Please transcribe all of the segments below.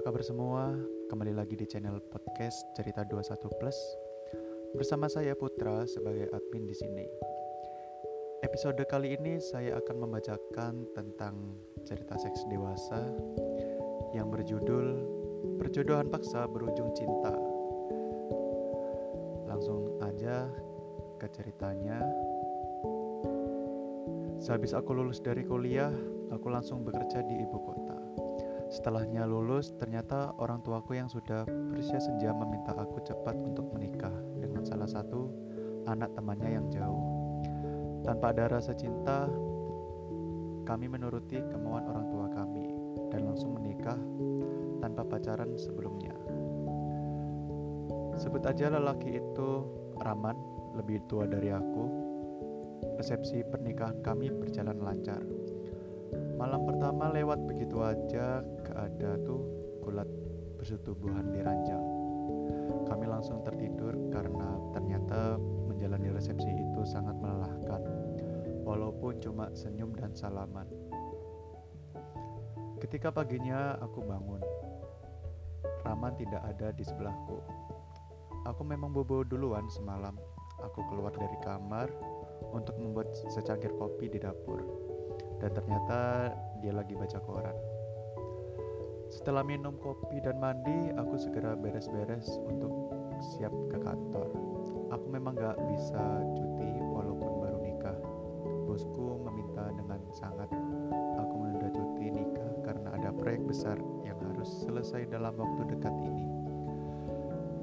Kabar semua? Kembali lagi di channel podcast Cerita 21 Plus bersama saya Putra sebagai admin di sini. Episode kali ini saya akan membacakan tentang cerita seks dewasa yang berjudul Perjodohan Paksa Berujung Cinta. Langsung aja ke ceritanya. Sehabis aku lulus dari kuliah, aku langsung bekerja di ibu kota. Setelahnya lulus, ternyata orang tuaku yang sudah berusia senja meminta aku cepat untuk menikah dengan salah satu anak temannya yang jauh. Tanpa ada rasa cinta, kami menuruti kemauan orang tua kami dan langsung menikah tanpa pacaran sebelumnya. Sebut aja lelaki itu Raman, lebih tua dari aku. Resepsi pernikahan kami berjalan lancar. Malam pertama lewat begitu aja, gak ada tuh kulat bersetubuhan di ranjang. Kami langsung tertidur karena ternyata menjalani resepsi itu sangat melelahkan, walaupun cuma senyum dan salaman. Ketika paginya aku bangun, Raman tidak ada di sebelahku. Aku memang bobo duluan semalam. Aku keluar dari kamar untuk membuat secangkir kopi di dapur. Dan ternyata dia lagi baca koran. Setelah minum kopi dan mandi, aku segera beres-beres untuk siap ke kantor. Aku memang gak bisa cuti walaupun baru nikah. Bosku meminta dengan sangat aku menunda cuti nikah karena ada proyek besar yang harus selesai dalam waktu dekat ini.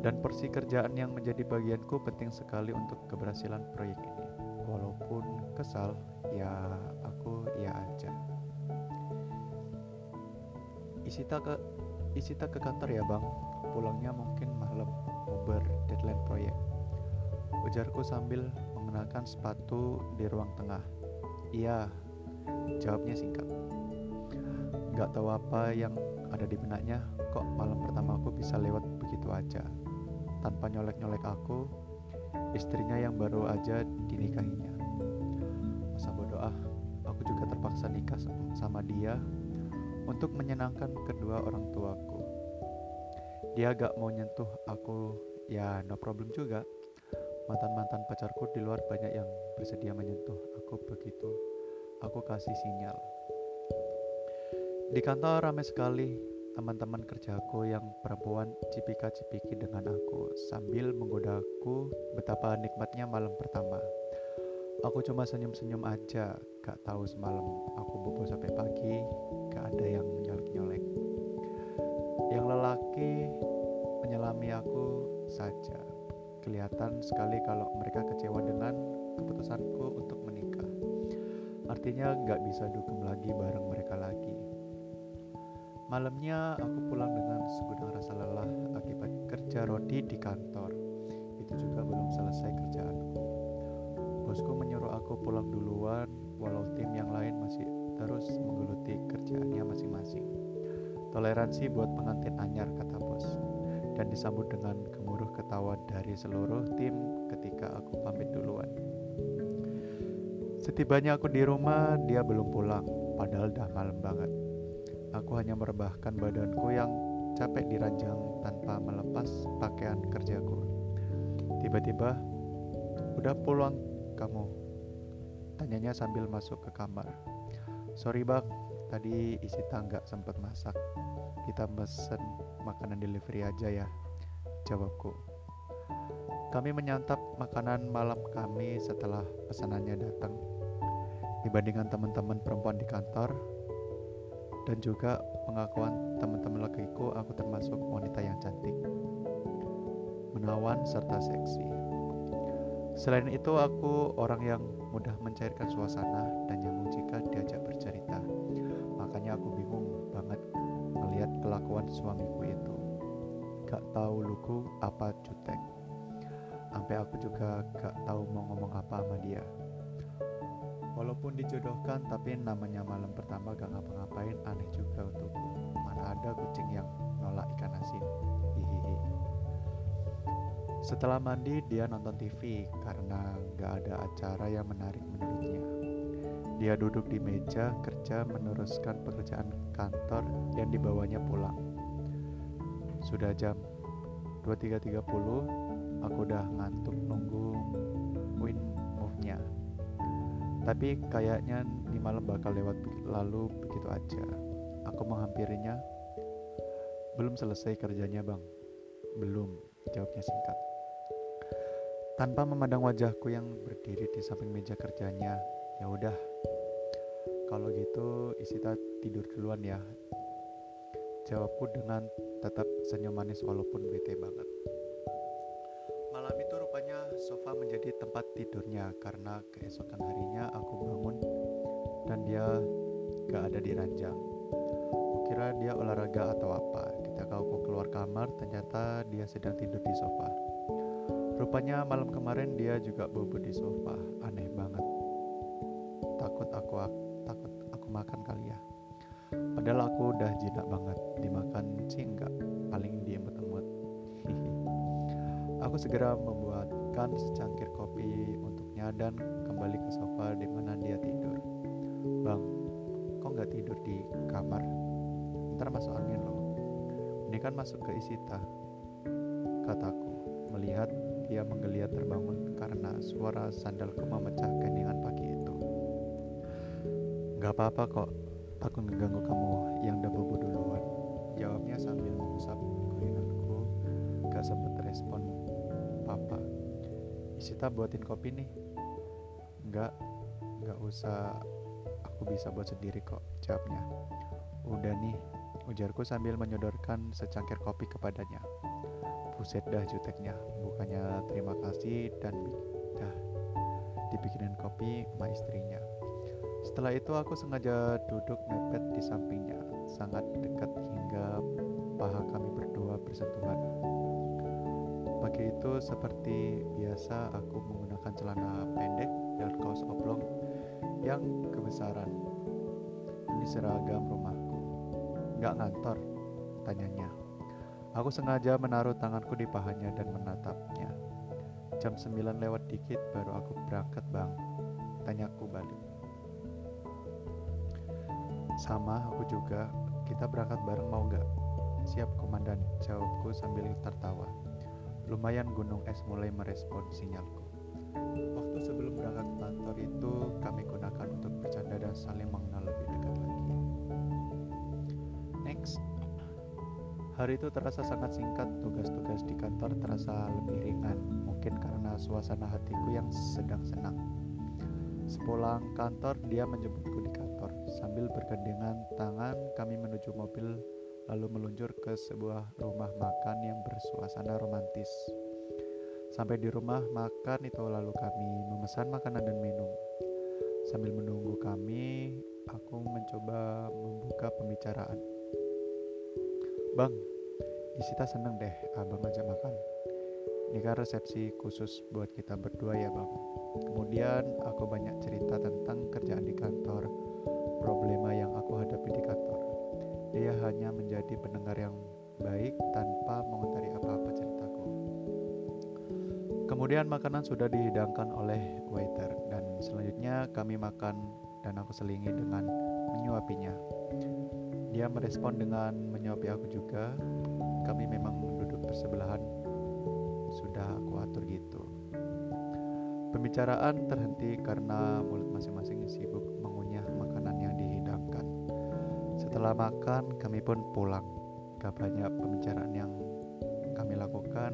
Dan porsi kerjaan yang menjadi bagianku penting sekali untuk keberhasilan proyek ini. Walaupun kesal, ya aku ya aja. Isita ke Isita ke kantor ya bang. Pulangnya mungkin malam Uber deadline proyek. Ujarku sambil mengenakan sepatu di ruang tengah. Iya, jawabnya singkat. Gak tahu apa yang ada di benaknya, kok malam pertama aku bisa lewat begitu aja. Tanpa nyolek-nyolek aku, istrinya yang baru aja dinikahinya. Masa bodoh ah, aku juga terpaksa nikah sama dia untuk menyenangkan kedua orang tuaku. Dia gak mau nyentuh aku, ya no problem juga. Mantan-mantan pacarku di luar banyak yang bersedia menyentuh aku begitu. Aku kasih sinyal. Di kantor ramai sekali teman-teman kerjaku yang perempuan cipika-cipiki dengan aku sambil menggodaku betapa nikmatnya malam pertama. Aku cuma senyum-senyum aja, gak tahu semalam aku bobo sampai pagi, gak ada yang nyolek-nyolek. Yang lelaki menyelami aku saja. Kelihatan sekali kalau mereka kecewa dengan keputusanku untuk menikah. Artinya gak bisa dukung lagi bareng mereka lagi. Malamnya aku pulang dengan segudang rasa lelah akibat kerja rodi di kantor. Itu juga belum selesai kerjaanku. Bosku menyuruh aku pulang duluan walau tim yang lain masih terus menggeluti kerjaannya masing-masing. Toleransi buat pengantin anyar kata bos. Dan disambut dengan gemuruh ketawa dari seluruh tim ketika aku pamit duluan. Setibanya aku di rumah, dia belum pulang, padahal dah malam banget. Aku hanya merebahkan badanku yang capek di ranjang tanpa melepas pakaian kerjaku. Tiba-tiba, udah pulang kamu? Tanyanya sambil masuk ke kamar. Sorry bang, tadi isi tangga sempat masak. Kita mesen makanan delivery aja ya, jawabku. Kami menyantap makanan malam kami setelah pesanannya datang. Dibandingkan teman-teman perempuan di kantor, dan juga pengakuan teman-teman lakiku aku termasuk wanita yang cantik, menawan serta seksi. Selain itu aku orang yang mudah mencairkan suasana dan nyambung jika diajak bercerita. Makanya aku bingung banget melihat kelakuan suamiku itu. Gak tahu lugu apa jutek. Sampai aku juga gak tahu mau ngomong apa sama dia. Walaupun dijodohkan, tapi namanya malam pertama gak ngapa-ngapain aneh juga untukku. Mana ada kucing yang nolak ikan asin. Hihihi. Setelah mandi, dia nonton TV karena gak ada acara yang menarik menurutnya. Dia duduk di meja kerja meneruskan pekerjaan kantor yang dibawanya pulang. Sudah jam 23.30, aku udah ngantuk nunggu win move-nya. Tapi kayaknya di malam bakal lewat lalu begitu aja. Aku menghampirinya. Belum selesai kerjanya, Bang. Belum, jawabnya singkat. Tanpa memandang wajahku yang berdiri di samping meja kerjanya, ya udah. Kalau gitu, Isita tidur duluan ya. Jawabku dengan tetap senyum manis walaupun bete banget. Malam itu rupanya sofa menjadi tempat tidurnya karena keesokan harinya aku bangun dan dia gak ada di ranjang. Kukira dia olahraga atau apa. Ketika aku keluar kamar, ternyata dia sedang tidur di sofa. Rupanya malam kemarin dia juga bobo di sofa. Aneh banget. Takut aku takut aku makan kali ya. Padahal aku udah jinak banget. Dimakan sih enggak, paling diemut-emut. aku segera membuatkan secangkir kopi untuknya dan kembali ke sofa di mana dia tidur. Bang, kok nggak tidur di kamar? Ntar masuk angin loh. Ini kan masuk ke Isita, kataku, melihat dia menggeliat terbangun karena suara sandalku memecah keningan pagi itu. Gak apa-apa kok, takut ngeganggu kamu yang udah bobo duluan. Jawabnya sambil mengusap kulinanku, gak sempet respon papa. Isita buatin kopi nih. Enggak, enggak usah Aku bisa buat sendiri kok, jawabnya. Udah nih, ujarku sambil menyodorkan secangkir kopi kepadanya. Buset dah juteknya, bukannya terima kasih dan dah dibikinin kopi sama istrinya. Setelah itu aku sengaja duduk mepet di sampingnya, sangat dekat hingga paha kami berdua bersentuhan. Pagi itu seperti biasa aku menggunakan celana pendek dan kaos oblong yang kebesaran. Ini seragam rumahku. Gak ngantor, tanyanya. Aku sengaja menaruh tanganku di pahanya dan menatapnya. Jam 9 lewat dikit baru aku berangkat bang. Tanyaku balik. Sama aku juga, kita berangkat bareng mau gak? Siap komandan, jawabku sambil tertawa. Lumayan gunung es mulai merespon sinyalku. Waktu sebelum berangkat ke kantor itu kami gunakan untuk bercanda dan saling mengenal lebih dekat lagi. Next. Hari itu terasa sangat singkat, tugas-tugas di kantor terasa lebih ringan, mungkin karena suasana hatiku yang sedang senang. Sepulang kantor, dia menjemputku di kantor. Sambil bergandengan tangan, kami menuju mobil lalu meluncur ke sebuah rumah makan yang bersuasana romantis. Sampai di rumah makan itu lalu kami memesan makanan dan minum. Sambil menunggu kami, aku mencoba membuka pembicaraan. Bang, Isita seneng deh abang ajak makan. Ini kan resepsi khusus buat kita berdua ya bang. Kemudian aku banyak cerita tentang kerjaan di kantor, problema yang aku hadapi di kantor. Dia hanya menjadi pendengar yang baik tanpa mengomentari apa-apa ceritaku. Kemudian makanan sudah dihidangkan oleh waiter dan selanjutnya kami makan dan aku selingi dengan menyuapinya. Dia merespon dengan menyuapi aku juga. Kami memang duduk bersebelahan. Sudah aku atur gitu. Pembicaraan terhenti karena mulut masing-masing sibuk mengunyah makanan yang dihidangkan. Setelah makan, kami pun pulang. Gak banyak pembicaraan yang kami lakukan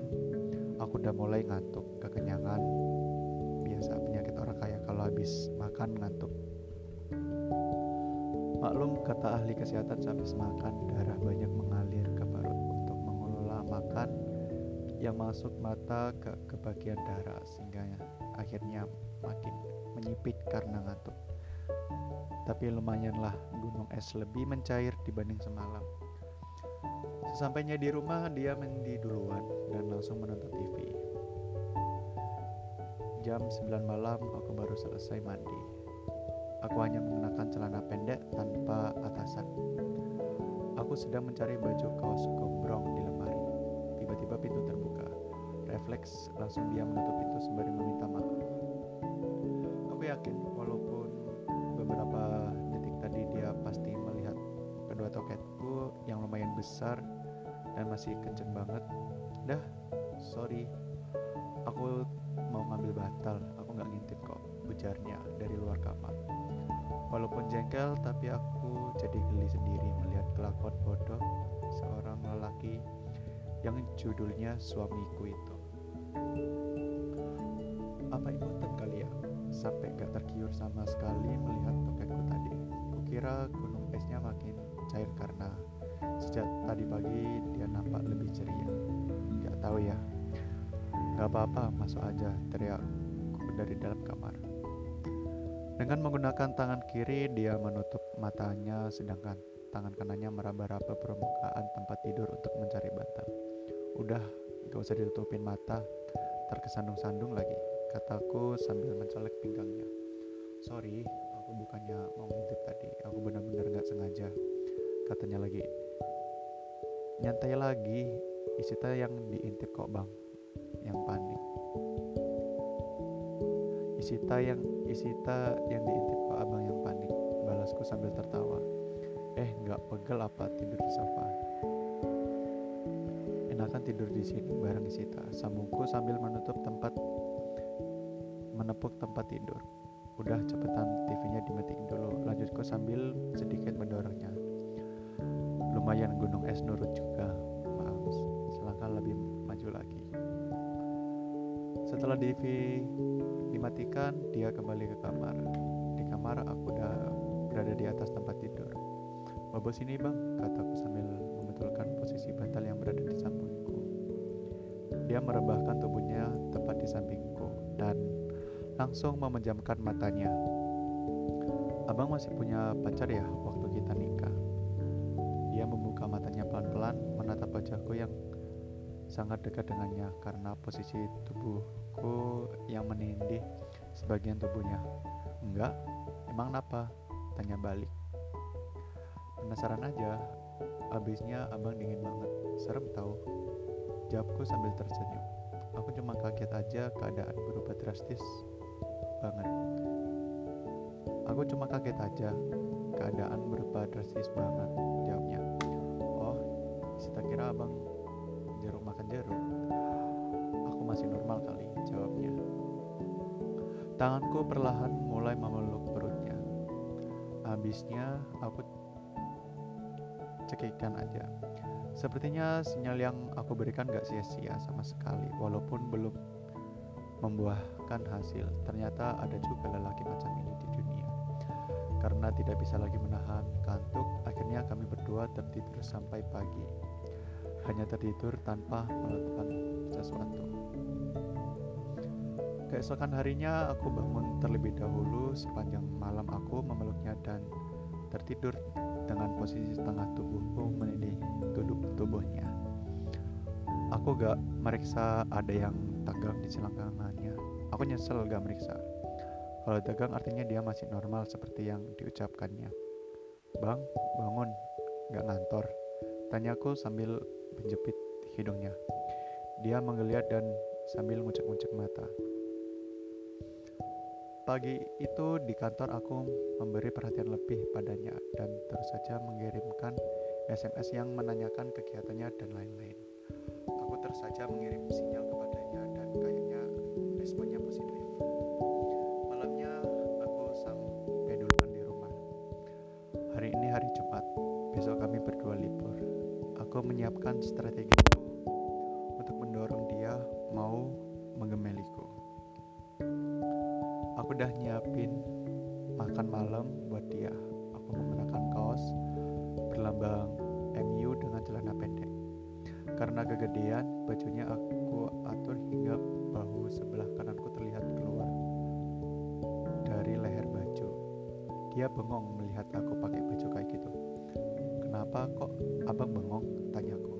aku udah mulai ngantuk kekenyangan biasa penyakit orang kaya kalau habis makan ngantuk maklum kata ahli kesehatan habis makan darah banyak mengalir ke perut untuk mengelola makan yang masuk mata ke, ke bagian darah sehingga akhirnya makin menyipit karena ngantuk tapi lumayanlah gunung es lebih mencair dibanding semalam Sesampainya di rumah, dia mandi duluan dan langsung menonton TV. Jam 9 malam, aku baru selesai mandi. Aku hanya menggunakan celana pendek tanpa atasan. Aku sedang mencari baju kaos gombrong di lemari. Tiba-tiba pintu terbuka. Refleks langsung dia menutup pintu sembari meminta maaf. Aku yakin walaupun beberapa detik tadi dia pasti melihat kedua toketku yang lumayan besar dan masih kenceng banget dah sorry aku mau ngambil bantal aku nggak ngintip kok ujarnya dari luar kamar. Walaupun jengkel tapi aku jadi geli sendiri melihat kelakuan bodoh seorang lelaki yang judulnya suamiku itu. Apa impoten kali ya? Sampai gak tergiur sama sekali melihat toketku tadi. Kukira gunung esnya makin cair karena sejak tadi pagi dia nampak lebih ceria. Gak tahu ya gak apa-apa masuk aja teriakku dari dalam kamar dengan menggunakan tangan kiri dia menutup matanya sedangkan tangan kanannya meraba-raba permukaan tempat tidur untuk mencari bantal udah gak usah ditutupin mata terkesandung-sandung lagi kataku sambil mencolek pinggangnya. Sorry, aku bukannya mau ngintip tadi, aku benar-benar gak sengaja. Katanya lagi, nyantai lagi, Isita yang diintip kok bang, yang panik. Isita yang Isita yang diintip kok abang yang panik, balasku sambil tertawa. Eh, nggak pegel apa tidur di sofa? Enakan tidur di sini bareng Isita. Sambungku sambil menutup tempat menepuk tempat tidur. Udah cepetan TV-nya dimatiin dulu. Lanjutku sambil sedikit mendorongnya. Lumayan gunung es nurut juga. Maaf, selangkah lebih maju lagi. Setelah TV dimatikan, dia kembali ke kamar. Di kamar aku udah berada di atas tempat tidur. Bobo sini bang, kataku sambil membetulkan posisi bantal yang berada di sampingku. Dia merebahkan tubuhnya tepat di sampingku dan langsung memejamkan matanya. Abang masih punya pacar ya waktu kita nikah? Dia membuka matanya pelan-pelan menatap wajahku yang sangat dekat dengannya karena posisi tubuhku yang menindih sebagian tubuhnya. Enggak, emang kenapa? Tanya balik. Penasaran aja, abisnya abang dingin banget, serem tahu. Jawabku sambil tersenyum. Aku cuma kaget aja keadaan berubah drastis banget. Aku cuma kaget aja, keadaan berubah drastis banget, jawabnya. Oh, kita kira abang jeruk. Aku masih normal kali, jawabnya. Tanganku perlahan mulai memeluk perutnya. Habisnya aku cekikkan aja. Sepertinya sinyal yang aku berikan gak sia-sia sama sekali, walaupun belum membuahkan hasil. Ternyata ada juga lelaki macam ini di dunia. Karena tidak bisa lagi menahan kantuk, akhirnya kami berdua tertidur sampai pagi. Hanya tertidur tanpa melakukan sesuatu. Keesokan harinya aku bangun terlebih dahulu sepanjang malam aku memeluknya dan tertidur dengan posisi setengah tubuhku menindih tubuhnya. Aku gak meriksa ada yang tegang di selangkangannya. Aku nyesel gak meriksa. Kalau tegang artinya dia masih normal seperti yang diucapkannya. Bang, bangun, gak ngantor. Tanyaku sambil menjepit hidungnya. Dia menggeliat dan sambil ngucek-ngucek mata. Pagi itu di kantor aku memberi perhatian lebih padanya dan terus saja mengirimkan SMS yang menanyakan kegiatannya dan lain-lain. Aku terus saja mengirim sinyal kepadanya dan kayaknya menyiapkan strategiku untuk mendorong dia mau menggemeliku. Aku udah nyiapin makan malam buat dia. Aku menggunakan kaos berlambang MU dengan celana pendek. Karena kegedean, bajunya aku atur hingga bahu sebelah kananku terlihat keluar dari leher baju. Dia bengong melihat aku pakai baju kayak gitu. Kenapa kok abang bengong? Tanyaku.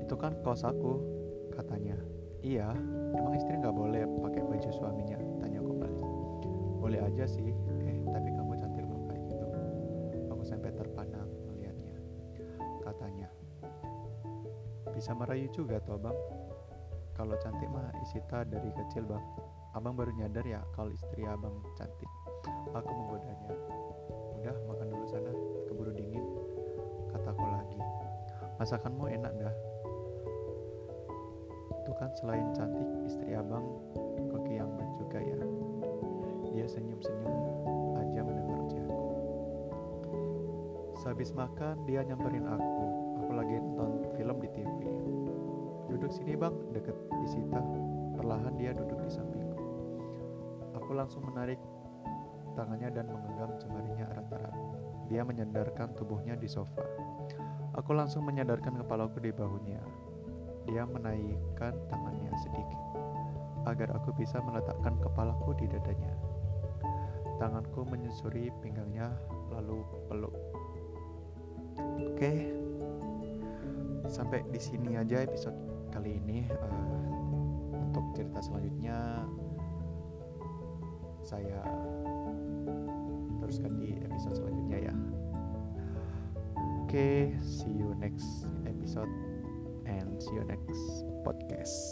Itu kan kaos aku, katanya. Iya, emang istri nggak boleh pakai baju suaminya? Tanya aku balik. Boleh aja sih, eh tapi kamu cantik loh kayak gitu. Aku sampai terpandang melihatnya. Katanya, bisa merayu juga tuh abang. Kalau cantik mah Isita dari kecil bang. Abang baru nyadar ya kalau istri abang cantik. Aku menggodanya. Udah makan dulu sana, keburu dingin. Kataku lagi. Masakanmu enak dah. Tuh kan selain cantik, istri abang koki yang juga ya. Dia senyum-senyum aja mendengar ucapanku. Sehabis makan, dia nyamperin aku. Aku lagi nonton film di TV. Duduk sini bang, deket Isita. Perlahan dia duduk di sampingku. Aku langsung menarik tangannya dan menggenggam jemarinya erat-erat. Dia menyandarkan tubuhnya di sofa. Aku langsung menyadarkan kepalaku di bahunya. Dia menaikkan tangannya sedikit agar aku bisa meletakkan kepalaku di dadanya. Tanganku menyusuri pinggangnya lalu peluk. Oke, sampai di sini aja episode kali ini. Uh, untuk cerita selanjutnya saya teruskan di episode selanjutnya ya. Oke see you next episode and see you next podcast.